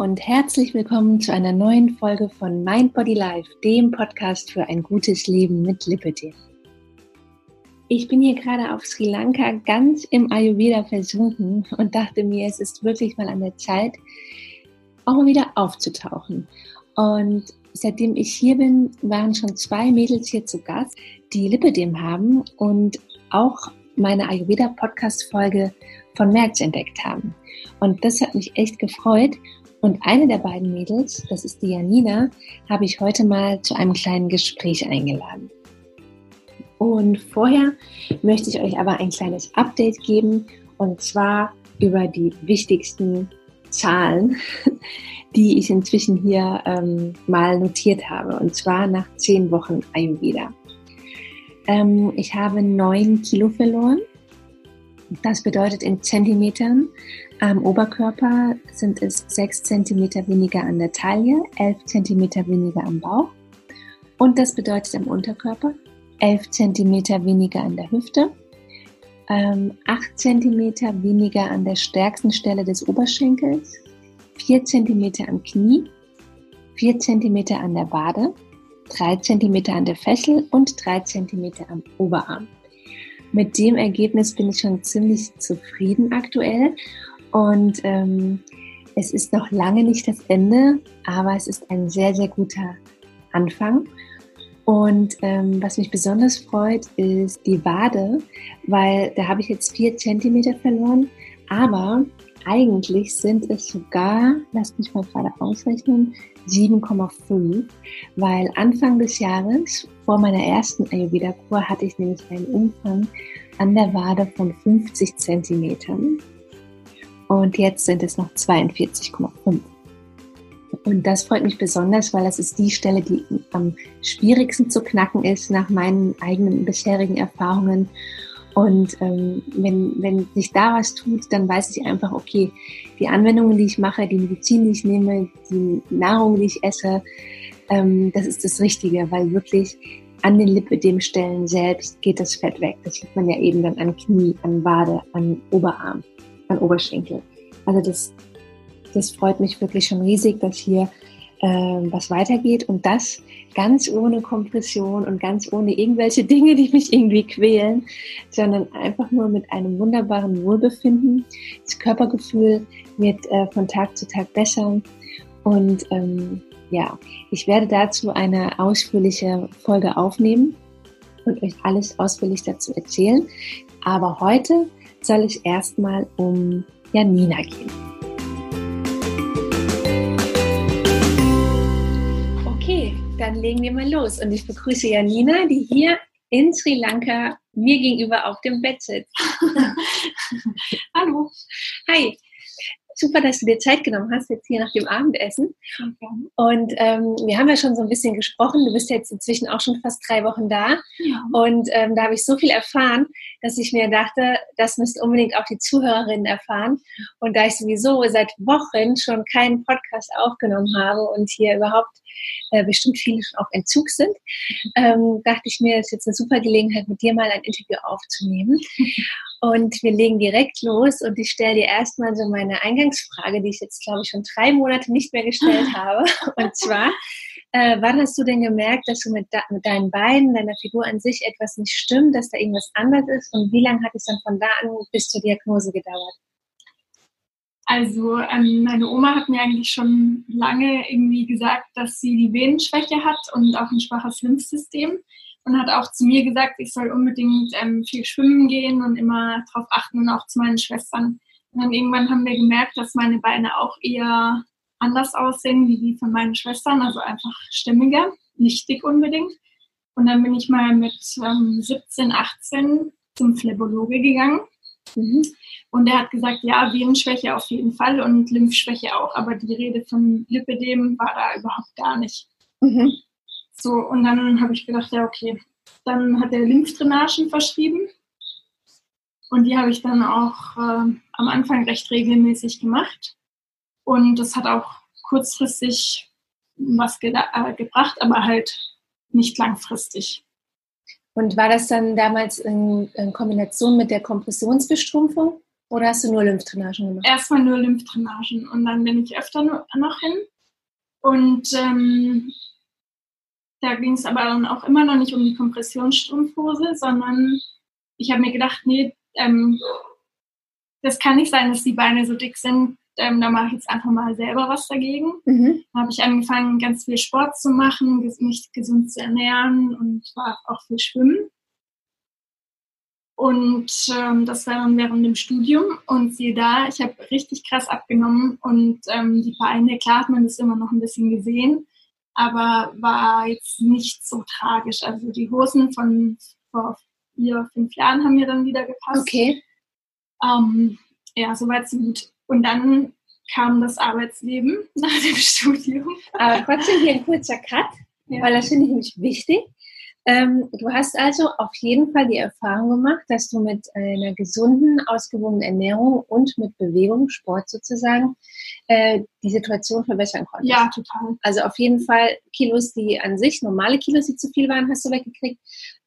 und herzlich willkommen zu einer neuen Folge von Mind Body Life, dem Podcast für ein gutes Leben mit Lipidem. Ich bin hier gerade auf Sri Lanka ganz im Ayurveda versunken und dachte mir, es ist wirklich mal an der Zeit, auch mal wieder aufzutauchen. Und seitdem ich hier bin, waren schon zwei Mädels hier zu Gast, die Lipidem haben und auch meine Ayurveda-Podcast-Folge von März entdeckt haben. Und das hat mich echt gefreut. Und eine der beiden Mädels, das ist die Janina, habe ich heute mal zu einem kleinen Gespräch eingeladen. Und vorher möchte ich euch aber ein kleines Update geben und zwar über die wichtigsten Zahlen, die ich inzwischen hier ähm, mal notiert habe. Und zwar nach zehn Wochen Ayurveda. Ähm, ich habe neun Kilo verloren. Das bedeutet in Zentimetern am Oberkörper sind es 6 cm weniger an der Taille, 11 cm weniger am Bauch. Und das bedeutet am Unterkörper 11 cm weniger an der Hüfte, 8 ähm, cm weniger an der stärksten Stelle des Oberschenkels, 4 cm am Knie, 4 cm an der Wade, 3 cm an der Fessel und 3 cm am Oberarm. Mit dem Ergebnis bin ich schon ziemlich zufrieden aktuell und ähm, es ist noch lange nicht das Ende, aber es ist ein sehr, sehr guter Anfang. Und ähm, was mich besonders freut, ist die Wade, weil da habe ich jetzt vier Zentimeter verloren, aber eigentlich sind es sogar, lasst mich mal gerade ausrechnen, 7,5, weil Anfang des Jahres, vor meiner ersten Ayurveda-Kur, hatte ich nämlich einen Umfang an der Wade von 50 Zentimetern und jetzt sind es noch 42,5. Und das freut mich besonders, weil das ist die Stelle, die am schwierigsten zu knacken ist nach meinen eigenen bisherigen Erfahrungen. Und ähm, wenn, wenn sich da was tut, dann weiß ich einfach, okay, die Anwendungen, die ich mache, die Medizin, die ich nehme, die Nahrung, die ich esse, ähm, das ist das Richtige, weil wirklich an den Lipödem-Stellen selbst geht das Fett weg. Das sieht man ja eben dann an Knie, an Wade, an Oberarm an Oberschenkel. Also das, das freut mich wirklich schon riesig, dass hier äh, was weitergeht und das ganz ohne Kompression und ganz ohne irgendwelche Dinge, die mich irgendwie quälen, sondern einfach nur mit einem wunderbaren Wohlbefinden. Das Körpergefühl wird äh, von Tag zu Tag besser und ähm, ja, ich werde dazu eine ausführliche Folge aufnehmen und euch alles ausführlich dazu erzählen. Aber heute soll es erstmal um Janina gehen. Okay, dann legen wir mal los. Und ich begrüße Janina, die hier in Sri Lanka mir gegenüber auf dem Bett sitzt. Hallo. Hi super, dass du dir Zeit genommen hast, jetzt hier nach dem Abendessen. Okay. Und ähm, wir haben ja schon so ein bisschen gesprochen. Du bist jetzt inzwischen auch schon fast drei Wochen da. Ja. Und ähm, da habe ich so viel erfahren, dass ich mir dachte, das müsst unbedingt auch die Zuhörerinnen erfahren. Und da ich sowieso seit Wochen schon keinen Podcast aufgenommen habe und hier überhaupt äh, bestimmt viele schon auf Entzug sind, ähm, dachte ich mir, es ist jetzt eine super Gelegenheit, mit dir mal ein Interview aufzunehmen. Und wir legen direkt los und ich stelle dir erstmal so meine Eingangsfrage, die ich jetzt, glaube ich, schon drei Monate nicht mehr gestellt habe. Und zwar, äh, wann hast du denn gemerkt, dass du mit, mit deinen Beinen, deiner Figur an sich etwas nicht stimmt, dass da irgendwas anders ist? Und wie lange hat es dann von da an bis zur Diagnose gedauert? Also ähm, meine Oma hat mir eigentlich schon lange irgendwie gesagt, dass sie die Venenschwäche hat und auch ein schwaches Lymphsystem und hat auch zu mir gesagt, ich soll unbedingt ähm, viel schwimmen gehen und immer darauf achten und auch zu meinen Schwestern. Und dann irgendwann haben wir gemerkt, dass meine Beine auch eher anders aussehen wie die von meinen Schwestern, also einfach stimmiger, nicht dick unbedingt. Und dann bin ich mal mit ähm, 17, 18 zum Phlebologe gegangen. Mhm. Und er hat gesagt, ja, Venenschwäche auf jeden Fall und Lymphschwäche auch, aber die Rede von Lipidem war da überhaupt gar nicht. Mhm. So, und dann habe ich gedacht, ja, okay. Dann hat er Lymphdrainagen verschrieben. Und die habe ich dann auch äh, am Anfang recht regelmäßig gemacht. Und das hat auch kurzfristig was ge äh, gebracht, aber halt nicht langfristig. Und war das dann damals in, in Kombination mit der Kompressionsbestrumpfung? Oder hast du nur Lymphdrainagen gemacht? Erstmal nur Lymphdrainagen und dann bin ich öfter noch hin. Und ähm, da ging es aber dann auch immer noch nicht um die Kompressionsstrumpfhose, sondern ich habe mir gedacht, nee, ähm, das kann nicht sein, dass die Beine so dick sind. Ähm, da mache ich jetzt einfach mal selber was dagegen. Mhm. Dann habe ich angefangen, ganz viel Sport zu machen, mich gesund zu ernähren und war auch viel schwimmen. Und ähm, das war dann während dem Studium. Und siehe da, ich habe richtig krass abgenommen. Und ähm, die Beine, klar hat man das immer noch ein bisschen gesehen, aber war jetzt nicht so tragisch. Also die Hosen von vor vier, fünf Jahren haben mir dann wieder gepasst. Okay. Ähm, ja, soweit so gut. Und dann kam das Arbeitsleben nach dem Studium. Aber trotzdem hier ein kurzer Cut, ja. weil das finde ich nämlich wichtig. Ähm, du hast also auf jeden Fall die Erfahrung gemacht, dass du mit einer gesunden, ausgewogenen Ernährung und mit Bewegung, Sport sozusagen, äh, die Situation verbessern konntest. Ja, total. Also auf jeden Fall Kilos, die an sich normale Kilos, die zu viel waren, hast du weggekriegt,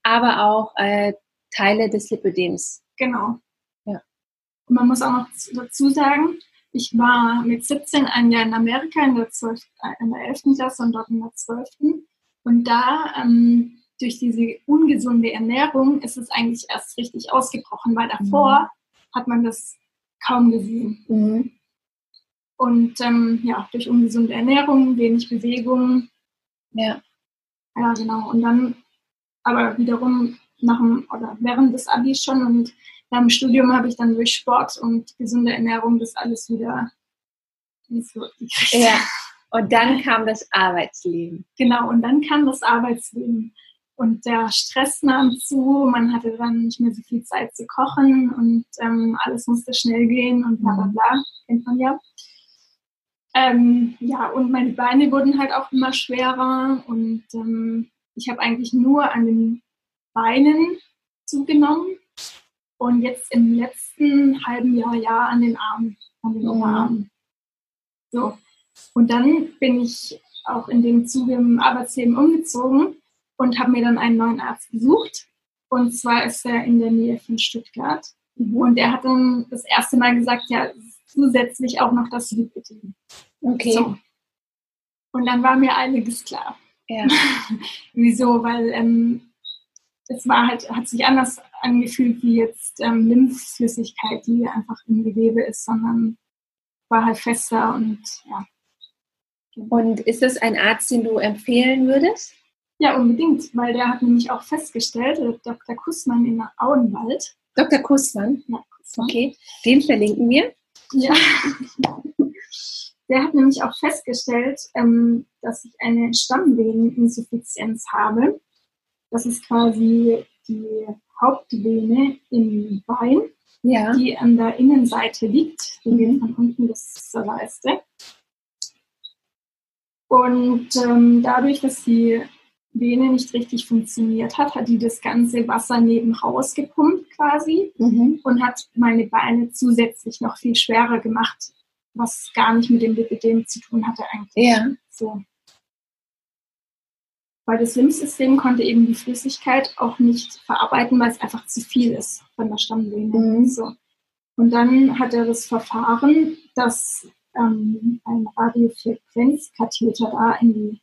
aber auch äh, Teile des Lipidems. Genau. Und man muss auch noch dazu sagen, ich war mit 17 ein Jahr in Amerika in der, 12, äh, in der 11. Klasse und dort in der 12. Und da ähm, durch diese ungesunde Ernährung ist es eigentlich erst richtig ausgebrochen, weil davor mhm. hat man das kaum gesehen. Mhm. Und ähm, ja, durch ungesunde Ernährung, wenig Bewegung. Ja. Ja, genau. Und dann aber wiederum nach dem, oder während des Abi schon und dem Studium habe ich dann durch Sport und gesunde Ernährung das alles wieder gekriegt. Ja. Und dann kam das Arbeitsleben. Genau, und dann kam das Arbeitsleben. Und der Stress nahm zu, man hatte dann nicht mehr so viel Zeit zu kochen und ähm, alles musste schnell gehen und bla bla mhm. bla, kennt man ja. Ähm, ja, und meine Beine wurden halt auch immer schwerer und ähm, ich habe eigentlich nur an den Beinen zugenommen und jetzt im letzten halben Jahr, ja, an den Armen, an den Oberarmen. So. Und dann bin ich auch in dem Zuge im Arbeitsleben umgezogen und habe mir dann einen neuen Arzt gesucht. Und zwar ist er in der Nähe von Stuttgart. Mhm. Und er hat dann das erste Mal gesagt, ja, zusätzlich auch noch das Lipidem. Okay. So. Und dann war mir einiges klar. Ja. Wieso? Weil ähm, es war halt, hat sich anders angefühlt wie jetzt ähm, Lymphflüssigkeit, die einfach im Gewebe ist, sondern war halt fester und ja. Und ist das ein Arzt, den du empfehlen würdest? Ja, unbedingt, weil der hat nämlich auch festgestellt, äh, Dr. Kussmann in Auenwald. Dr. Kussmann? Ja, Kussmann. Okay, den verlinken wir. Ja. Der hat nämlich auch festgestellt, ähm, dass ich eine Stammveneninsuffizienz habe. Das ist quasi die Hauptvene im Bein, ja. die an der Innenseite liegt. Die geht mhm. von unten bis zur Leiste. Und ähm, dadurch, dass die Vene nicht richtig funktioniert hat, hat die das ganze Wasser neben rausgepumpt quasi mhm. und hat meine Beine zusätzlich noch viel schwerer gemacht, was gar nicht mit dem Lipidem zu tun hatte eigentlich. Ja. So. Weil das Lymphsystem konnte eben die Flüssigkeit auch nicht verarbeiten, weil es einfach zu viel ist von der Stammvene. Mhm. So. Und dann hat er das Verfahren, dass ähm, ein Radiofrequenzkatheter da in die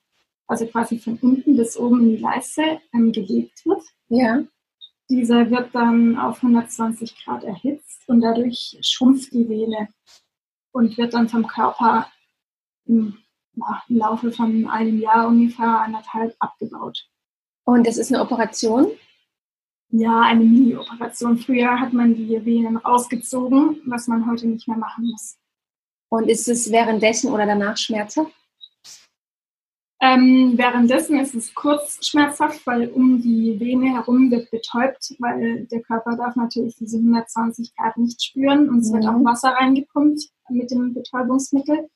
also quasi von unten bis oben in die Leiste ähm, gelegt wird. Ja. Dieser wird dann auf 120 Grad erhitzt und dadurch schrumpft die Vene und wird dann vom Körper im, na, im Laufe von einem Jahr ungefähr anderthalb abgebaut. Und das ist eine Operation? Ja, eine Mini-Operation. Früher hat man die Venen rausgezogen, was man heute nicht mehr machen muss. Und ist es währenddessen oder danach schmerzhaft? Ähm, währenddessen ist es kurz schmerzhaft, weil um die Vene herum wird betäubt, weil der Körper darf natürlich diese 120 Grad nicht spüren und es mhm. wird auch Wasser reingepumpt mit dem Betäubungsmittel.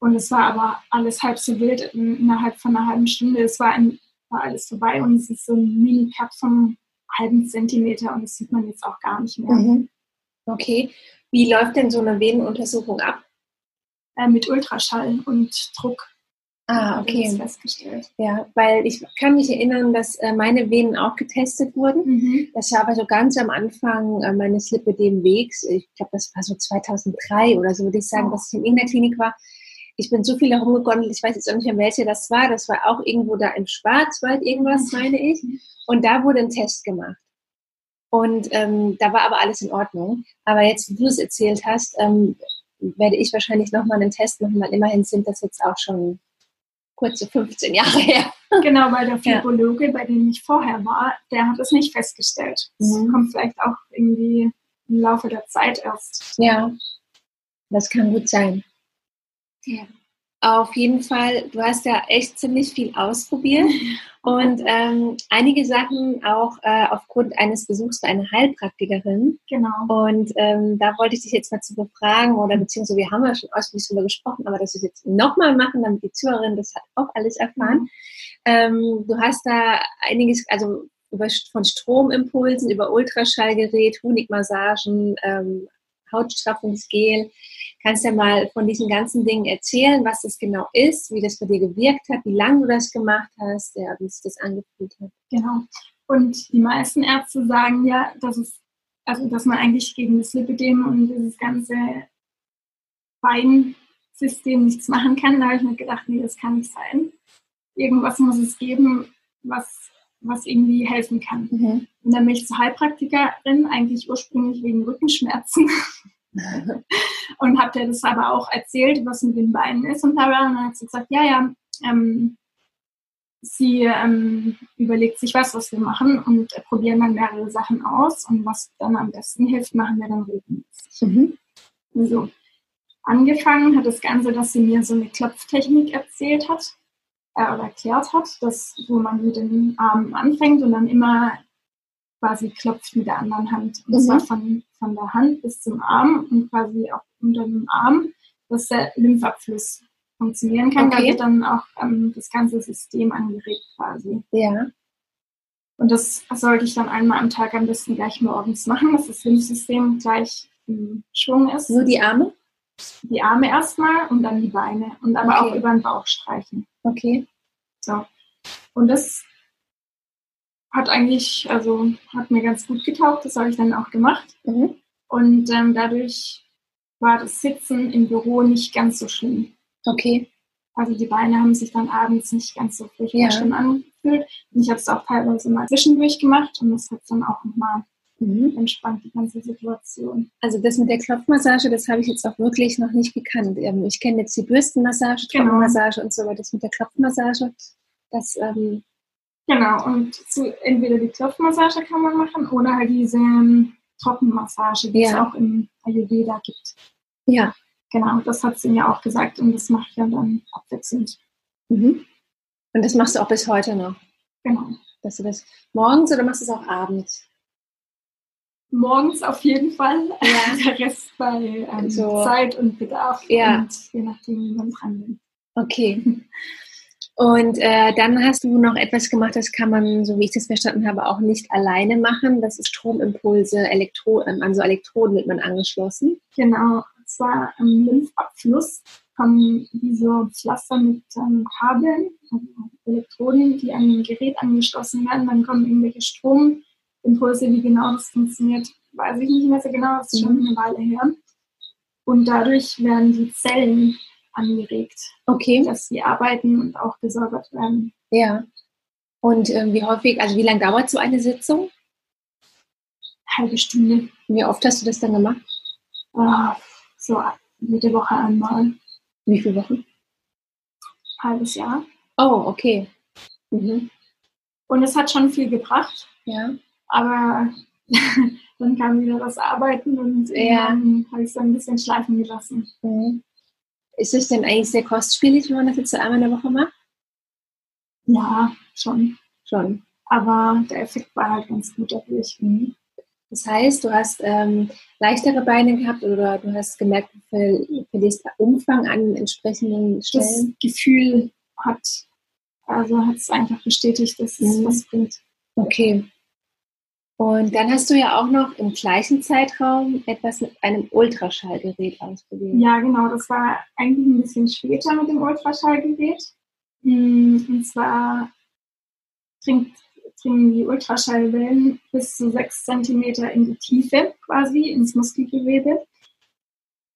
Und es war aber alles halb so wild innerhalb von einer halben Stunde. Es war, ein, war alles vorbei und es ist so ein Mini-Cut vom halben Zentimeter und das sieht man jetzt auch gar nicht mehr. Mhm. Okay. Wie läuft denn so eine Venenuntersuchung ab? Äh, mit Ultraschall und Druck. Ah, okay. Festgestellt. Ja, weil ich kann mich erinnern, dass äh, meine Venen auch getestet wurden. Mhm. Das war aber so ganz am Anfang äh, meines Lipidem-Wegs. Ich glaube, das war so 2003 oder so, würde ich sagen, Oh. dass ich in irgendeiner Klinik war. Ich bin so viel herumgegondelt, ich weiß jetzt auch nicht mehr, welche das war. Das war auch irgendwo da im Schwarzwald irgendwas, Mhm. meine ich. Und da wurde ein Test gemacht. Und ähm, da war aber alles in Ordnung. Aber jetzt, wo du es erzählt hast, ähm, werde ich wahrscheinlich nochmal einen Test machen, weil immerhin sind das jetzt auch schon kurze 15 Jahre her. Genau, weil der Ja. Virologe, bei dem ich vorher war, der hat es nicht festgestellt. Das Mhm. kommt vielleicht auch irgendwie im Laufe der Zeit erst. Ja, das kann gut sein. Ja. Auf jeden Fall, du hast ja echt ziemlich viel ausprobiert und ähm, einige Sachen auch äh, aufgrund eines Besuchs bei einer Heilpraktikerin. Genau. Und ähm, da wollte ich dich jetzt mal zu befragen oder beziehungsweise wir haben ja schon ausführlich darüber gesprochen, aber dass wir es jetzt nochmal machen, damit die Zuhörerin das hat auch alles erfahren. Ähm, du hast da einiges, also über, von Stromimpulsen, über Ultraschallgerät, Honigmassagen, ähm, Hautstraffungsgel. Kannst ja mal von diesen ganzen Dingen erzählen, was das genau ist, wie das bei dir gewirkt hat, wie lange du das gemacht hast, ja, wie sich das angefühlt hat. Genau. Und die meisten Ärzte sagen ja, dass es, also dass man eigentlich gegen das Lipidem und dieses ganze Beinsystem nichts machen kann. Da habe ich mir gedacht, nee, das kann nicht sein. Irgendwas muss es geben, was, was irgendwie helfen kann. Und dann bin ich zur Heilpraktikerin, eigentlich ursprünglich wegen Rückenschmerzen. und habe dir das aber auch erzählt, was mit den Beinen ist. Und habe dann hat sie gesagt, ja, ja, ähm, sie ähm, überlegt sich was, was wir machen und äh, probieren dann mehrere Sachen aus. Und was dann am besten hilft, machen wir dann regelmäßig. Mhm. So. Angefangen hat das Ganze, dass sie mir so eine Klopftechnik erzählt hat äh, oder erklärt hat, dass, wo man mit den Armen anfängt und dann immer quasi klopft mit der anderen Hand. Und Mhm. zwar von, von der Hand bis zum Arm und quasi auch unter dem Arm, dass der Lymphabfluss funktionieren kann. Da Okay. wird dann auch ähm, das ganze System angeregt quasi. Ja. Und das sollte ich dann einmal am Tag am besten gleich morgens machen, dass das Lymphsystem gleich im Schwung ist. Nur die Arme? Die Arme erstmal und dann die Beine und aber Okay. auch über den Bauch streichen. Okay. So. Und das hat eigentlich, also hat mir ganz gut getaugt, das habe ich dann auch gemacht. Mhm. Und ähm, dadurch war das Sitzen im Büro nicht ganz so schlimm. Okay. Also die Beine haben sich dann abends nicht ganz so furchtbar Ja. schlimm angefühlt. Und ich habe es auch teilweise mal zwischendurch gemacht und das hat dann auch nochmal Mhm. entspannt, die ganze Situation. Also das mit der Klopfmassage, das habe ich jetzt auch wirklich noch nicht gekannt. Ähm, Ich kenne jetzt die Bürstenmassage, Genau. Trockenmassage und so, aber das mit der Klopfmassage, das ähm, Genau, und zu, entweder die Klopfmassage kann man machen oder halt diese ähm, Trockenmassage, die es Ja. auch im Ayurveda gibt. ja. Genau, das hat sie mir auch gesagt und das mache ich ja dann abwechselnd. Mhm. Und das machst du auch bis heute noch, Genau. dass du das morgens oder machst du es auch abends? Morgens auf jeden Fall. Ja. Der Rest bei ähm, So. Zeit und Bedarf Ja. und je nachdem, wie man dran bin. Okay. Und äh, dann hast du noch etwas gemacht, das kann man, so wie ich das verstanden habe, auch nicht alleine machen. Das ist Stromimpulse, Elektro ähm, an so Elektroden wird man angeschlossen. Genau, und zwar im Lymphabfluss kommen wie so Pflaster mit ähm, Kabeln, also Elektroden, die an ein Gerät angeschlossen werden. Dann kommen irgendwelche Stromimpulse, wie genau das funktioniert, weiß ich nicht mehr so genau, das ist schon eine Weile her. Und dadurch werden die Zellen angeregt, Okay. dass sie arbeiten und auch gesäubert werden. Ja. Und ähm, wie häufig, also wie lange dauert so eine Sitzung? Halbe Stunde, Wie oft hast du das dann gemacht? ah, so jede Woche einmal, Wie viele Wochen? halbes Jahr. Oh, okay. Mhm. Und es hat schon viel gebracht. Ja. Aber dann kam wieder das Arbeiten und Ja. habe ich es ein bisschen schleifen gelassen. Mhm. Ist es denn eigentlich sehr kostspielig, wenn man das jetzt so einmal in der Woche macht? Ja, schon. Schon. Aber der Effekt war halt ganz gut dadurch. Mhm. Das heißt, du hast ähm, leichtere Beine gehabt oder du hast gemerkt, du ver- verlierst Umfang an entsprechenden Das Stellen. Gefühl hat, also hat es einfach bestätigt, dass es Mhm. was bringt. Okay. Und dann hast du ja auch noch im gleichen Zeitraum etwas mit einem Ultraschallgerät ausprobiert. Ja, genau, das war eigentlich ein bisschen später mit dem Ultraschallgerät. Mm, und zwar dringen die Ultraschallwellen bis zu sechs Zentimeter in die Tiefe quasi, ins Muskelgewebe.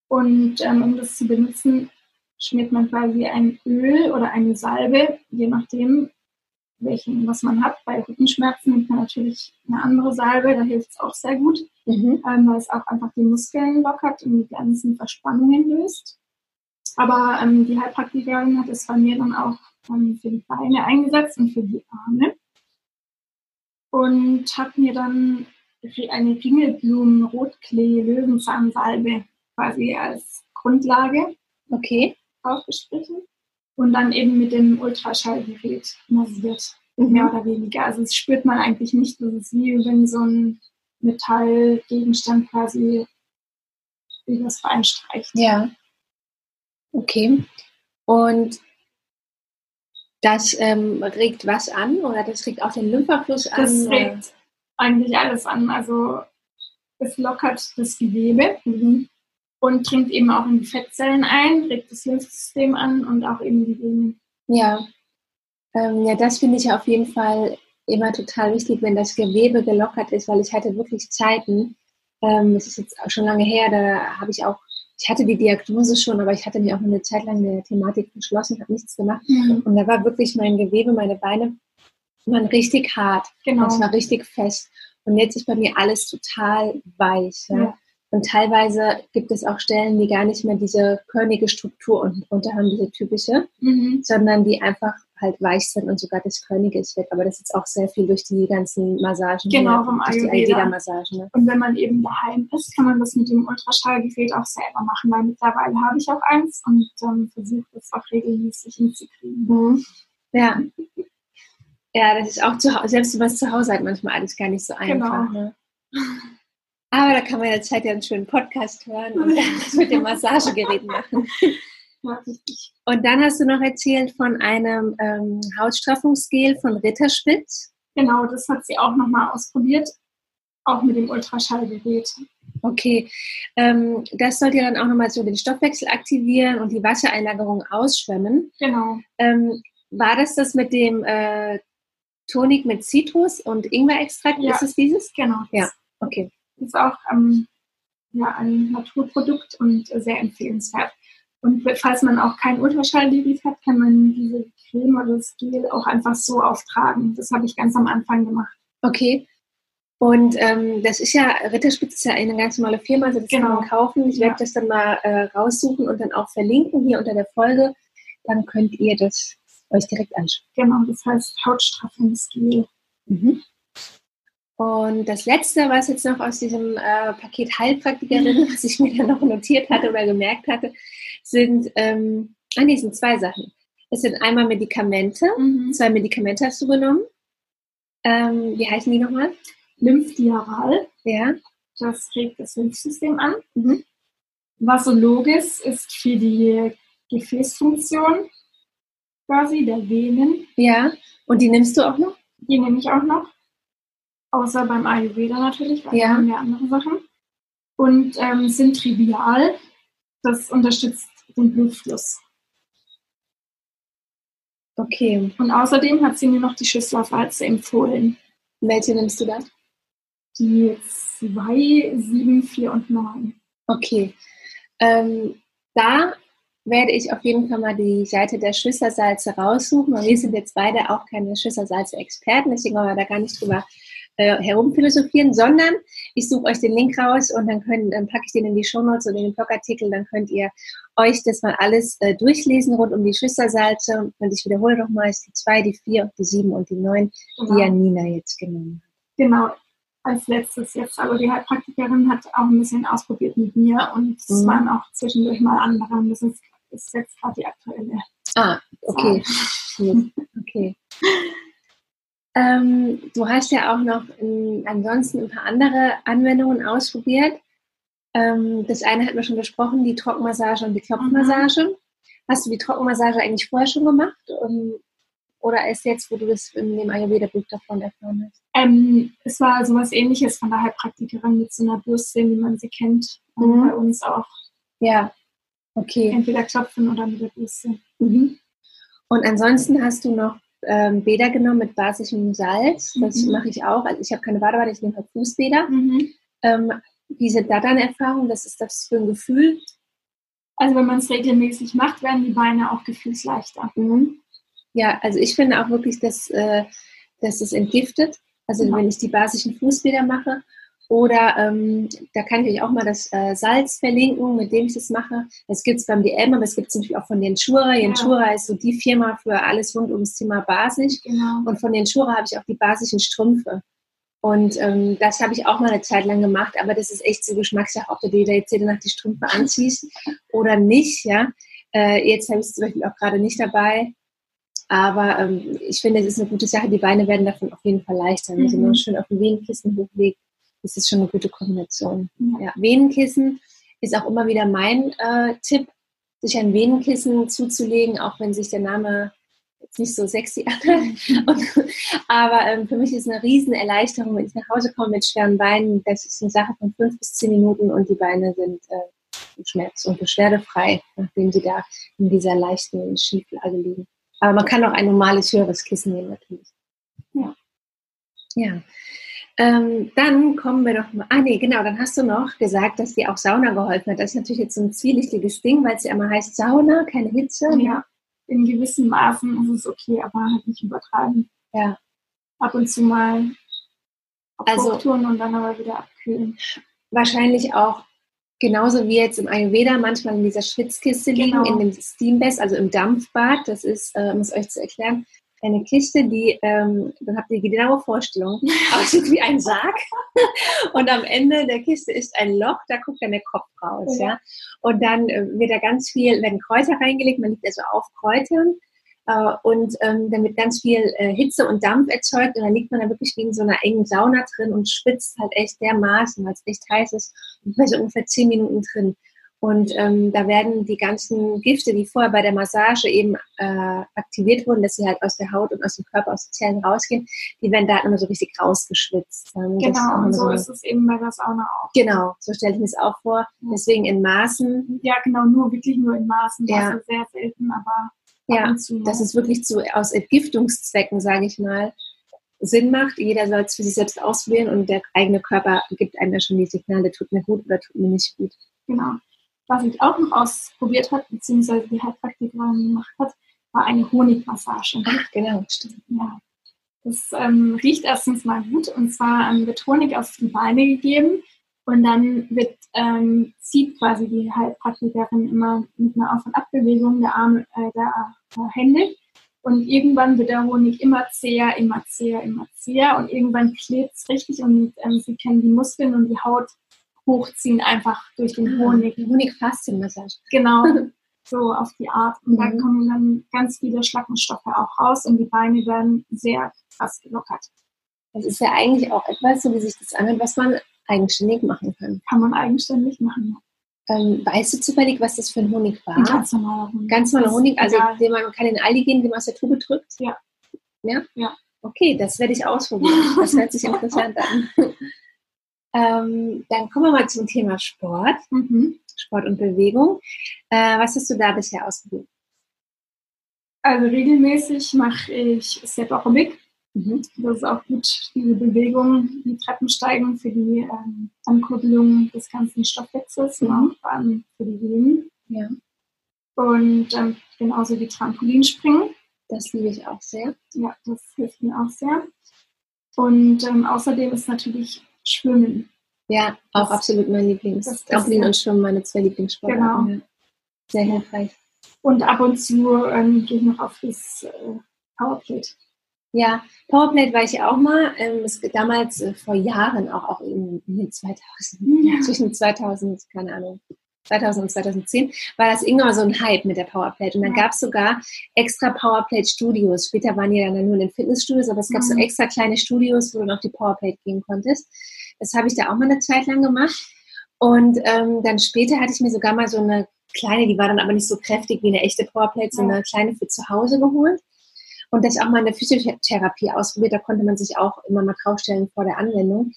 Und ähm, um das zu benutzen, schmiert man quasi ein Öl oder eine Salbe, je nachdem, welchen, was man hat. Bei Rückenschmerzen nimmt man natürlich eine andere Salbe, da hilft es auch sehr gut, mhm. ähm, weil es auch einfach die Muskeln lockert und die ganzen Verspannungen löst. Aber ähm, die Heilpraktikerin hat es bei mir dann auch ähm, für die Beine eingesetzt und für die Arme. Und hat mir dann eine Ringelblumen-Rotklee-Löwenzahnsalbe quasi als Grundlage okay. aufgestrichen und dann eben mit dem Ultraschallgerät massiert, mhm. mehr oder weniger. Also das spürt man eigentlich nicht. Das ist wie wenn so ein Metallgegenstand quasi übers Bein streicht. Ja. Okay. Und das ähm, regt was an oder das regt auch den Lymphafluss an? Das regt eigentlich alles an. Also es lockert das Gewebe mhm. Und dringt eben auch in die Fettzellen ein, regt das Lymphsystem an und auch eben die Venen. Ja. Ähm, ja, das finde ich auf jeden Fall immer total wichtig, wenn das Gewebe gelockert ist, weil ich hatte wirklich Zeiten, ähm, das ist jetzt auch schon lange her, da habe ich auch ich hatte die Diagnose schon, aber ich hatte mir auch eine Zeit lang der Thematik verschlossen, habe nichts gemacht. Mhm. Und da war wirklich mein Gewebe, meine Beine waren richtig hart. Genau. Und es war richtig fest. Und jetzt ist bei mir alles total weich. Ja? ja. Und teilweise gibt es auch Stellen, die gar nicht mehr diese körnige Struktur unten drunter haben, diese typische, mhm. sondern die einfach halt weich sind und sogar das Körnige ist weg. Aber das ist auch sehr viel durch die ganzen Massagen. Genau, vom durch Ayurveda. Die ne? Und wenn man eben daheim ist, kann man das mit dem Ultraschallgerät auch selber machen, weil mittlerweile habe ich auch eins und ähm, versuche das auch regelmäßig hinzukriegen. Mhm. Ja. Ja, das ist auch zu Hause, selbst wenn man es zu Hause hat, manchmal alles gar nicht so einfach. Genau. Ne? Aber da kann man jetzt halt ja einen schönen Podcast hören und das mit dem Massagegerät machen. Und dann hast du noch erzählt von einem ähm, Hautstraffungsgel von Ritterspitz. Genau, das hat sie auch nochmal ausprobiert, auch mit dem Ultraschallgerät. Okay, ähm, das sollte ja dann auch nochmal so den Stoffwechsel aktivieren und die Wassereinlagerung ausschwemmen. Genau. Ähm, war das das mit dem äh, Tonik mit Zitrus und Ingwerextrakt? Ja. Ist es dieses? Genau. Ja, okay. Ist auch ähm, ja, ein Naturprodukt und sehr empfehlenswert. Und falls man auch kein Ultraschallgerät hat, kann man diese Creme oder das Gel auch einfach so auftragen. Das habe ich ganz am Anfang gemacht. Okay. Und ähm, das ist ja, Ritterspitz ist ja eine ganz normale Firma, also das genau. kann man kaufen. Ich ja. werde das dann mal äh, raussuchen und dann auch verlinken hier unter der Folge. Dann könnt ihr das euch direkt anschauen. Genau, das heißt Hautstraffungsgel. Mhm. Und das letzte, was jetzt noch aus diesem äh, Paket Heilpraktikerin, was ich mir dann noch notiert hatte oder gemerkt hatte, sind, ähm, ah nee, sind zwei Sachen. Es sind einmal Medikamente, mhm. zwei Medikamente hast du genommen. Ähm, wie heißen die nochmal? Lymphdiaral. Ja. Das regt das Lymphsystem an. Mhm. Vasologis ist für die Gefäßfunktion quasi der Venen. Ja. Und die nimmst du auch noch? Die nehme ich auch noch. Außer beim Ayurveda natürlich, weil ja. wir haben ja andere Sachen. Und ähm, sind trivial. Das unterstützt den Blutfluss. Okay. Und außerdem hat sie mir noch die Schüsselersalze empfohlen. Welche nimmst du da? Die 2, 7, 4 und 9. Okay. Ähm, da werde ich auf jeden Fall mal die Seite der Schüsselsalze raussuchen. Und wir sind jetzt beide auch keine Schüsselsalze-Experten, deswegen wollen wir da gar nicht drüber äh, herumphilosophieren, sondern ich suche euch den Link raus und dann, können, dann packe ich den in die Shownotes oder in den Blogartikel, dann könnt ihr euch das mal alles äh, durchlesen rund um die Schwestersalze. Und ich wiederhole nochmal, es die 2, die 4, die 7 und die 9, genau. die Janina jetzt genommen hat. Genau, als letztes jetzt. Aber die Heilpraktikerin hat auch ein bisschen ausprobiert mit mir und es mhm. waren auch zwischendurch mal andere. Und das ist, ist jetzt gerade die aktuelle. Ah, okay. okay. Ähm, du hast ja auch noch in, ansonsten ein paar andere Anwendungen ausprobiert. Ähm, das eine hatten wir schon besprochen, die Trockenmassage und die Klopfmassage. Mhm. Hast du die Trockenmassage eigentlich vorher schon gemacht? Um, oder ist jetzt, wo du das in dem Ayurveda-Buch davon erfahren hast? Ähm, es war sowas ähnliches von der Heilpraktikerin mit so einer Bürste, wie man sie kennt. Mhm. Bei uns auch. Ja, okay. Entweder klopfen oder mit der Bürste. Mhm. Und ansonsten hast du noch ähm, Bäder genommen mit basischem Salz. Das mhm. mache ich auch. Also ich habe keine Badewanne, ich nehme halt Fußbäder. Mhm. Ähm, wie sind da deine Erfahrungen? Was ist das für ein Gefühl? Also wenn man es regelmäßig macht, werden die Beine auch gefühlsleichter. Mhm. Ja, also ich finde auch wirklich, dass, äh, dass es entgiftet. Also ja. wenn ich die basischen Fußbäder mache oder ähm, da kann ich euch auch mal das äh, Salz verlinken, mit dem ich das mache. Das gibt es beim DM, aber es gibt es natürlich auch von Jenschura. Jenschura ja. ist so die Firma für alles rund ums Thema Basisch. Genau. Und von Jenschura habe ich auch die basischen Strümpfe. Und ähm, das habe ich auch mal eine Zeit lang gemacht, aber das ist echt so Geschmackssache, ob du dir jetzt jede Nacht die Strümpfe anziehst oder nicht. Ja, äh, Jetzt habe ich es zum Beispiel auch gerade nicht dabei. Aber ähm, ich finde, es ist eine gute Sache. Die Beine werden davon auf jeden Fall leichter. Mhm. Wenn man schön auf dem Venenkissen hochlegt, ist es schon eine gute Kombination. Ja. Venenkissen ist auch immer wieder mein äh, Tipp, sich ein Venenkissen zuzulegen, auch wenn sich der Name jetzt nicht so sexy anhört. aber ähm, für mich ist es eine riesen Erleichterung, wenn ich nach Hause komme mit schweren Beinen. Das ist eine Sache von fünf bis zehn Minuten und die Beine sind äh, schmerz- und beschwerdefrei, nachdem sie da in dieser leichten Schieflage liegen. Aber man kann auch ein normales, höheres Kissen nehmen natürlich. Ja. Ja. Ähm, dann kommen wir doch mal. Ah, nee, genau, dann hast du noch gesagt, dass dir auch Sauna geholfen hat. Das ist natürlich jetzt so ein zwielichtiges Ding, weil es ja immer heißt Sauna, keine Hitze. Ja, in gewissen Maßen ist es okay, aber halt nicht übertreiben. Ja. Ab und zu mal also, tun und dann aber wieder abkühlen. Wahrscheinlich auch genauso wie jetzt im Ayurveda manchmal in dieser Schwitzkiste liegen, genau. in dem Steambest, also im Dampfbad. Das ist, äh, um es euch zu erklären, eine Kiste, die, ähm, dann habt ihr die genaue Vorstellung, aussieht wie ein Sarg. und am Ende der Kiste ist ein Loch, da guckt dann der Kopf raus. Ja. ja? Und dann äh, wird da ganz viel, werden Kräuter reingelegt, man liegt also auf Kräutern. Äh, und ähm, dann wird ganz viel äh, Hitze und Dampf erzeugt und dann liegt man da wirklich wie in so einer engen Sauna drin und schwitzt halt echt dermaßen, weil es echt heiß ist, und so ungefähr zehn Minuten drin. Und ähm, da werden die ganzen Gifte, die vorher bei der Massage eben äh, aktiviert wurden, dass sie halt aus der Haut und aus dem Körper, aus den Zellen rausgehen, die werden da immer so richtig rausgeschwitzt. Ähm, genau, und so, ist es eben bei der Sauna auch. Genau, so stelle ich mir es auch vor. Deswegen in Maßen. Ja, genau, nur wirklich nur in Maßen. Ja. Also sehr selten, aber ja, dass es wirklich zu, aus Entgiftungszwecken, sage ich mal, Sinn macht. Jeder soll es für sich selbst auswählen und der eigene Körper gibt einem da schon die Signale, tut mir gut oder tut mir nicht gut. Genau. Was ich auch noch ausprobiert habe, beziehungsweise die Heilpraktikerin gemacht hat, war eine Honigmassage. Ach, genau, stimmt. Ja. Das ähm, riecht erstens mal gut und zwar ähm, wird Honig auf die Beine gegeben und dann wird, ähm, zieht quasi die Heilpraktikerin immer mit einer Auf- und Abbewegung der Arme, äh, der äh, Hände und irgendwann wird der Honig immer zäher, immer zäher, immer zäher und irgendwann klebt es richtig und ähm, sie kennen die Muskeln und die Haut hochziehen, einfach durch den ah, Honig. Honigfaszienmassage. Genau, so auf die Art. Und mhm. da kommen dann ganz viele Schlackenstoffe auch raus und die Beine werden sehr krass gelockert. Das ist ja eigentlich auch etwas, so wie sich das anhört, was man eigenständig machen kann. Kann man eigenständig machen, ähm, weißt du zufällig, was das für ein Honig war? Ein ganz normaler Honig. Ganz normaler Honig, also den man kann in Aldi gehen, den man aus der Tube drückt? Ja. Ja? Ja. Okay, das werde ich ausprobieren. Das hört sich interessant an. Ähm, dann kommen wir mal zum Thema Sport. Mhm. Sport und Bewegung. Äh, was hast du da bisher ausprobiert? Also regelmäßig mache ich Step Aerobic. Mhm. Das ist auch gut, diese Bewegung, die Treppensteigen für die ähm, Ankurbelung des ganzen Stoffwechsels mhm. und auch vor allem für die Venen. Ja. Und ähm, genauso wie Trampolinspringen. Das liebe ich auch sehr. Ja, das hilft mir auch sehr. Und ähm, außerdem ist natürlich Schwimmen. Ja, auch das, absolut mein Lieblings. Trampolin und Schwimmen, meine zwei Lieblingssportarten. Genau. Sehr hilfreich. Und ab und zu ähm, gehe ich noch auf das äh, Powerplate. Ja, Powerplate war ich auch mal. Ähm, es, damals äh, vor Jahren, auch, auch in, in den 2000, ja. zwischen 2000, keine Ahnung, 2000 und 2010, war das irgendwann so ein Hype mit der Powerplate. Und dann ja. gab es sogar extra Powerplate-Studios. Später waren die dann nur in den Fitnessstudios, aber es gab mhm. so extra kleine Studios, wo du noch die Powerplate gehen konntest. Das habe ich da auch mal eine Zeit lang gemacht. Und ähm, dann später hatte ich mir sogar mal so eine kleine, die war dann aber nicht so kräftig wie eine echte Powerplate, so eine kleine für zu Hause geholt. Und das auch mal eine Physiotherapie ausprobiert, da konnte man sich auch immer mal draufstellen vor der Anwendung.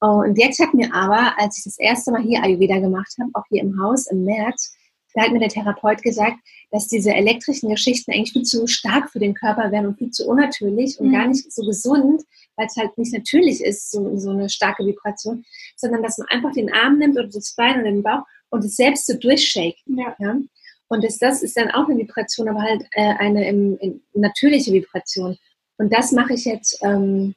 Und jetzt hat mir aber, als ich das erste Mal hier Ayurveda gemacht habe, auch hier im Haus im März, da hat mir der Therapeut gesagt, dass diese elektrischen Geschichten eigentlich viel zu stark für den Körper wären und viel zu unnatürlich und mhm. gar nicht so gesund, weil es halt nicht natürlich ist, so, so eine starke Vibration, sondern dass man einfach den Arm nimmt oder das Bein oder den Bauch und es selbst so durchshakt. Ja. ja? Und das, das ist dann auch eine Vibration, aber halt äh, eine im, natürliche Vibration. Und das mache ich jetzt ähm,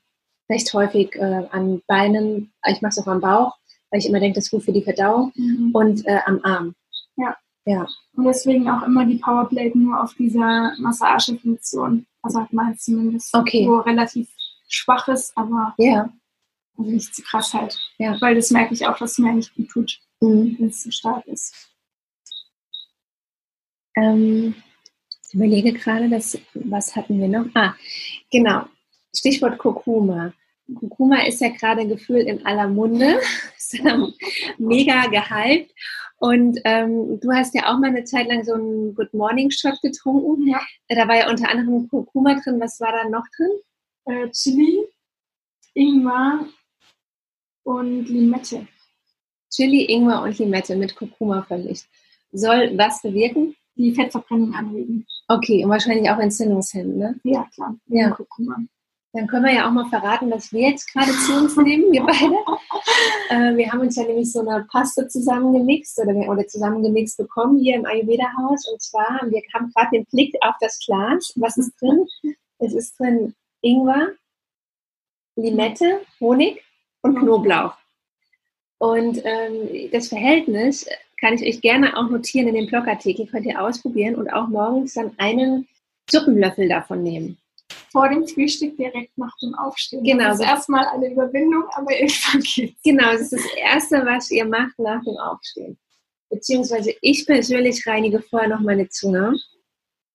recht häufig äh, an Beinen. Ich mache es auch am Bauch, weil ich immer denke, das ist gut für die Verdauung. Mhm. Und äh, am Arm. Ja. ja. Und deswegen auch immer die Powerplate nur auf dieser Massagefunktion. Also hat meins zumindest. Okay. Wo relativ schwach ist, aber ja. also nicht zu krass halt. Ja. Weil das merke ich auch, dass es mir eigentlich gut tut, mhm. wenn es zu stark ist. Ähm, ich überlege gerade, dass, was hatten wir noch? Ah, genau. Stichwort Kurkuma. Kurkuma ist ja gerade gefühlt in aller Munde, ist mega gehypt. Und ähm, du hast ja auch mal eine Zeit lang so einen Good Morning Shot getrunken. Ja. Da war ja unter anderem Kurkuma drin. Was war da noch drin? Äh, Chili, Ingwer und Limette. Chili, Ingwer und Limette mit Kurkuma vermischt. Soll was bewirken? Die Fettverbrennung anregen. Okay, und wahrscheinlich auch entzündungshemmend, ne? Ja, klar. Ja. Kurkuma. Dann können wir ja auch mal verraten, was wir jetzt gerade zu uns nehmen, wir beide. äh, wir haben uns ja nämlich so eine Paste zusammengemixt oder, oder zusammengemixt bekommen hier im Ayurveda-Haus. Und zwar haben wir haben gerade den Blick auf das Glas. Was ist drin? Es ist drin Ingwer, Limette, Honig und Knoblauch. Und ähm, das Verhältnis kann ich euch gerne auch notieren in dem Blogartikel, könnt ihr ausprobieren und auch morgens dann einen Suppenlöffel davon nehmen vor dem Frühstück direkt nach dem Aufstehen. Genau. Das ist erstmal eine Überwindung, aber irgendwann geht's. Genau, das ist das Erste, was ihr macht nach dem Aufstehen. Beziehungsweise ich persönlich reinige vorher noch meine Zunge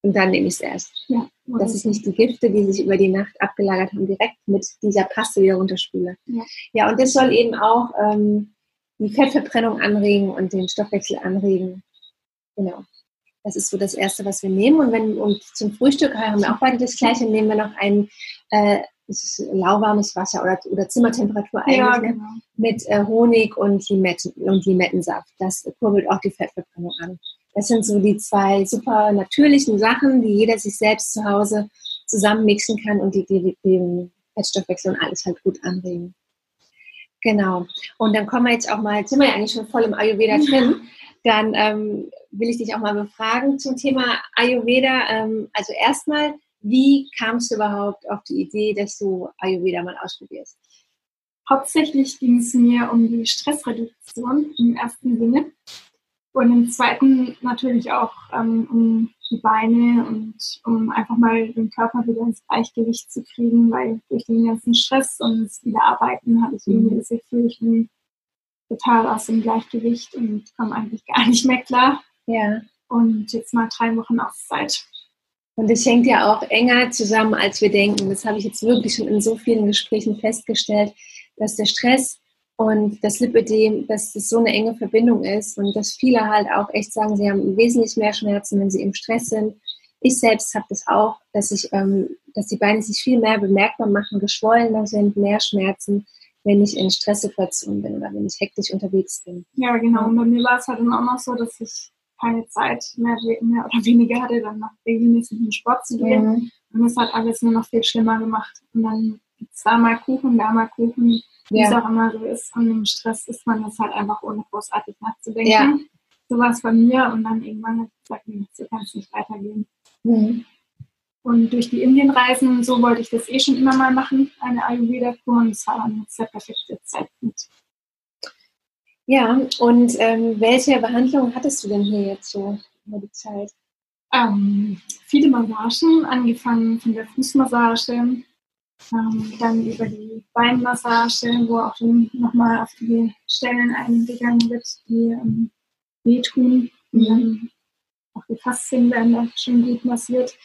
und dann nehme ich es erst. Ja, Dass ich nicht die Gifte, die sich über die Nacht abgelagert haben, direkt mit dieser Paste wieder runterspüle. Ja, ja und das soll eben auch ähm, die Fettverbrennung anregen und den Stoffwechsel anregen. Genau. Das ist so das Erste, was wir nehmen. Und wenn und zum Frühstück haben wir auch beide das Gleiche, nehmen wir noch ein äh, lauwarmes Wasser oder, oder Zimmertemperatur eigentlich ja, ne? genau. mit äh, Honig und, Limetten, und Limettensaft. Das kurbelt auch die Fettverbrennung an. Das sind so die zwei super natürlichen Sachen, die jeder sich selbst zu Hause zusammenmixen kann und die, die, den Fettstoffwechsel und alles halt gut anregen. Genau. Und dann kommen wir jetzt auch mal, jetzt sind wir ja eigentlich schon voll im Ayurveda drin, dann ähm, will ich dich auch mal befragen zum Thema Ayurveda. Ähm, also erstmal, wie kamst du überhaupt auf die Idee, dass du Ayurveda mal ausprobierst? Hauptsächlich ging es mir um die Stressreduktion im ersten Sinne und im zweiten natürlich auch ähm, um die Beine und um einfach mal den Körper wieder ins Gleichgewicht zu kriegen, weil durch den ganzen Stress und das Wiederarbeiten habe ich irgendwie mhm. das Gefühl, ich bin total aus dem Gleichgewicht und komme eigentlich gar nicht mehr klar. Ja. Und jetzt mal drei Wochen Auszeit. Und es hängt ja auch enger zusammen, als wir denken. Das habe ich jetzt wirklich schon in so vielen Gesprächen festgestellt, dass der Stress und das Lipödem, dass das so eine enge Verbindung ist und dass viele halt auch echt sagen, sie haben wesentlich mehr Schmerzen, wenn sie im Stress sind. Ich selbst habe das auch, dass ich, ähm, dass die Beine sich viel mehr bemerkbar machen, geschwollener sind, mehr Schmerzen, wenn ich in Stresssituationen bin oder wenn ich hektisch unterwegs bin. Ja, genau. Und bei mir war es halt dann auch noch so, dass ich keine Zeit mehr, mehr oder weniger hatte, dann noch regelmäßig in den Sport zu gehen. Mhm. Und das hat alles nur noch viel schlimmer gemacht. Und dann gibt es da mal Kuchen, da mal Kuchen, wie ja. es auch immer so ist. Und im Stress ist man das halt einfach ohne großartig nachzudenken. Ja. So war es bei mir. Und dann irgendwann hat ich gesagt, nee, so kann es nicht weitergehen. Mhm. Und durch die Indienreisen so wollte ich das eh schon immer mal machen, eine Ayurveda-Kur. Und es war dann jetzt der perfekte Zeitpunkt. Ja, und ähm, welche Behandlung hattest du denn hier jetzt so über die Zeit? Ähm, viele Massagen, angefangen von der Fußmassage, ähm, dann über die Beinmassage, wo auch nochmal auf die Stellen eingegangen wird, die ähm, wehtun. Und mhm. dann auch die Faszien werden da schon gut massiert.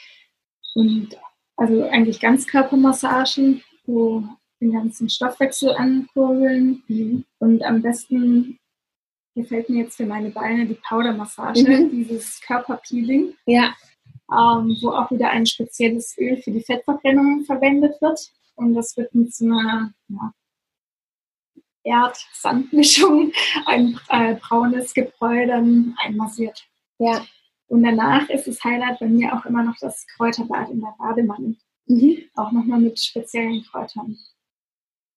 Und also eigentlich Ganzkörpermassagen, wo den ganzen Stoffwechsel ankurbeln. Mhm. Und am besten gefällt mir jetzt für meine Beine die Powdermassage, mhm. dieses Körperpeeling. Ja. Ähm, wo auch wieder ein spezielles Öl für die Fettverbrennung verwendet wird. Und das wird mit so einer ja, Erd-Sandmischung, ein äh, braunes Gebräu dann einmassiert. Ja. Und danach ist das Highlight bei mir auch immer noch das Kräuterbad in der Bademanne. Mhm. Auch nochmal mit speziellen Kräutern.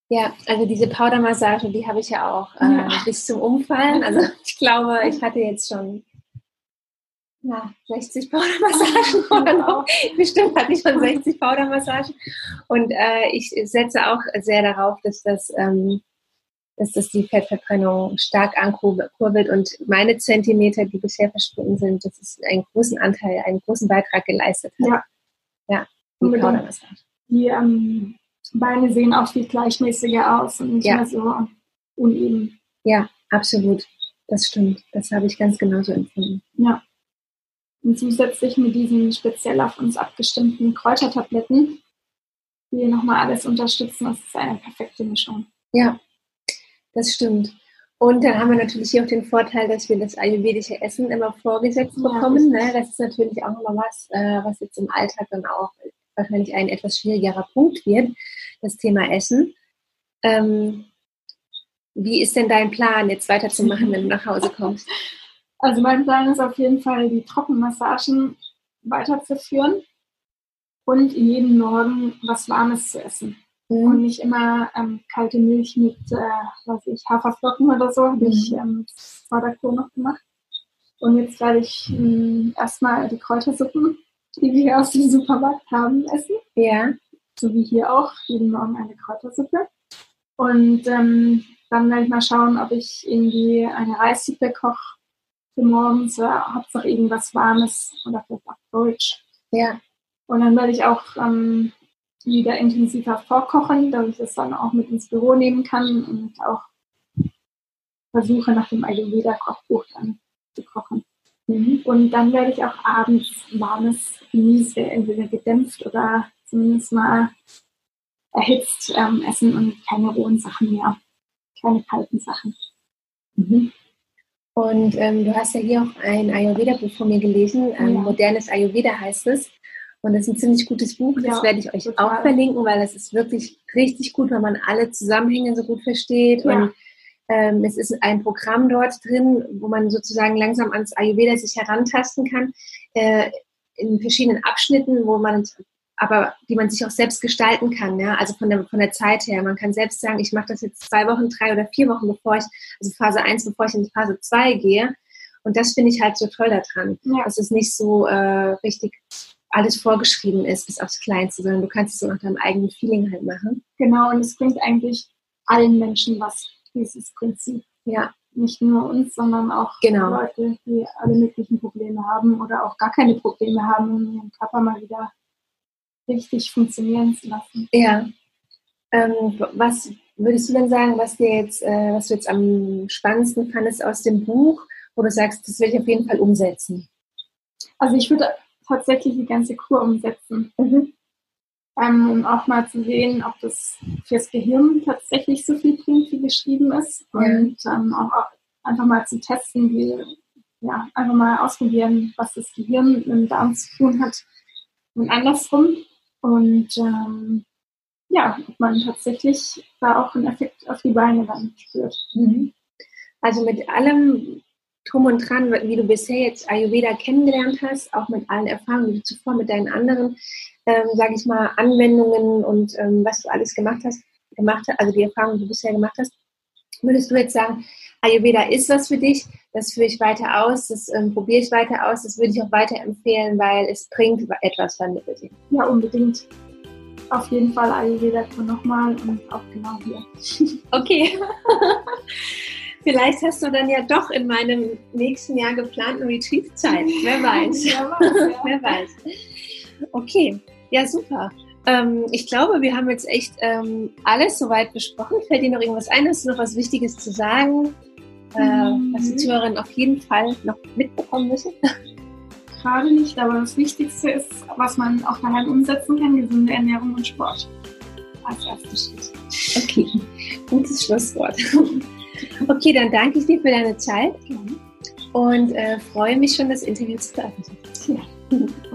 Ja, also diese Powdermassage, die habe ich ja auch äh, ja. bis zum Umfallen. Also ich glaube, ich hatte jetzt schon ja, 60 Powdermassagen oder Bestimmt hatte ich schon 60 Powdermassagen. Und äh, ich setze auch sehr darauf, dass das, ähm, dass das die Fettverbrennung stark ankurbelt. Und meine Zentimeter, die bisher verschwunden sind, das ist einen großen Anteil, einen großen Beitrag geleistet hat. Ja. Ja, die. Die ähm, Beine sehen auch viel gleichmäßiger aus und nicht ja. mehr so uneben. Ja, absolut. Das stimmt. Das habe ich ganz genauso empfunden. Ja. Und zusätzlich mit diesen speziell auf uns abgestimmten Kräutertabletten, die nochmal alles unterstützen, das ist eine perfekte Mischung. Ja, das stimmt. Und dann haben wir natürlich hier auch den Vorteil, dass wir das ayurvedische Essen immer vorgesetzt bekommen. Ja, ne? Das ist natürlich auch nochmal was, äh, was jetzt im Alltag dann auch wahrscheinlich ein etwas schwierigerer Punkt wird, das Thema Essen. Ähm, wie ist denn dein Plan, jetzt weiterzumachen, wenn du nach Hause kommst? Also mein Plan ist auf jeden Fall, die Trockenmassagen weiterzuführen und jeden Morgen was Warmes zu essen. Mhm. Und nicht immer ähm, kalte Milch mit, äh, was ich, Haferflocken oder so, habe mhm. ich ähm, vor der Kur noch gemacht. Und jetzt werde ich ähm, erstmal die Kräutersuppen die wir aus dem Supermarkt haben, essen. Ja. So wie hier auch, jeden Morgen eine Kräutersuppe. Und ähm, dann werde ich mal schauen, ob ich irgendwie eine Reissuppe koche für morgens oder Hauptsache irgendwas Warmes oder vielleicht auch Deutsch. Ja. Und dann werde ich auch ähm, wieder intensiver vorkochen, dass ich das dann auch mit ins Büro nehmen kann und auch versuche nach dem Ayurveda-Kochbuch dann zu kochen. Mhm. Und dann werde ich auch abends warmes Gemüse, entweder gedämpft oder zumindest mal erhitzt ähm, essen und keine rohen Sachen mehr, keine kalten Sachen. Mhm. Und ähm, du hast ja hier auch ein Ayurveda-Buch von mir gelesen, ähm, ja. Modernes Ayurveda heißt es. Und das ist ein ziemlich gutes Buch, das ja, werde ich euch total. auch verlinken, weil das ist wirklich richtig gut, wenn man alle Zusammenhänge so gut versteht ja. und ähm, es ist ein Programm dort drin, wo man sozusagen langsam ans Ayurveda sich herantasten kann, äh, in verschiedenen Abschnitten, wo man aber die man sich auch selbst gestalten kann, ja, also von der, von der Zeit her. Man kann selbst sagen, ich mache das jetzt zwei Wochen, drei oder vier Wochen, bevor ich, also Phase 1, bevor ich in Phase 2 gehe. Und das finde ich halt so toll daran, ja. dass es nicht so äh, richtig alles vorgeschrieben ist, bis aufs Kleinste, sondern du kannst es so nach deinem eigenen Feeling halt machen. Genau, und es bringt eigentlich allen Menschen was dieses Prinzip. Ja, nicht nur uns, sondern auch genau. Leute, die alle möglichen Probleme haben oder auch gar keine Probleme haben, um ihren Körper mal wieder richtig funktionieren zu lassen. Ja. Ähm, was würdest du denn sagen, was dir jetzt, äh, was du jetzt am spannendsten fandest aus dem Buch, wo du sagst, das will ich auf jeden Fall umsetzen? Also ich würde tatsächlich die ganze Kur umsetzen. Mhm ähm, um auch mal zu sehen, ob das fürs Gehirn tatsächlich so viel bringt, wie geschrieben ist. Ja. Und ähm, auch, auch, einfach mal zu testen, wie, ja, einfach mal ausprobieren, was das Gehirn im Darm zu tun hat und andersrum. Und ähm, ja, ob man tatsächlich da auch einen Effekt auf die Beine dann spürt. Mhm. Also mit allem Drum und Dran, wie du bisher jetzt Ayurveda kennengelernt hast, auch mit allen Erfahrungen, die du zuvor mit deinen anderen ähm, sage ich mal, Anwendungen und ähm, was du alles gemacht hast, gemacht hast, also die Erfahrungen, die du bisher gemacht hast, würdest du jetzt sagen, Ayurveda ist was für dich, das führe ich weiter aus, das ähm, probiere ich weiter aus, das würde ich auch weiter empfehlen, weil es bringt etwas von dir. Ja, unbedingt. Auf jeden Fall Ayurveda für nochmal und auch genau hier. Okay. Vielleicht hast du dann ja doch in meinem nächsten Jahr geplanten Retreat Zeit. Wer weiß. Wer weiß. Wer weiß. Okay, ja, super. Ähm, ich glaube, wir haben jetzt echt ähm, alles soweit besprochen. Fällt dir noch irgendwas ein? Hast du noch was Wichtiges zu sagen, äh, mhm. was die Zuhörerinnen auf jeden Fall noch mitbekommen müssen? Gerade nicht, aber das Wichtigste ist, was man auch daheim umsetzen kann, gesunde Ernährung und Sport. Als erstes Schritt. Okay, gutes Schlusswort. Okay, dann danke ich dir für deine Zeit und äh, freue mich schon, das Interview zu veröffentlichen. Ja.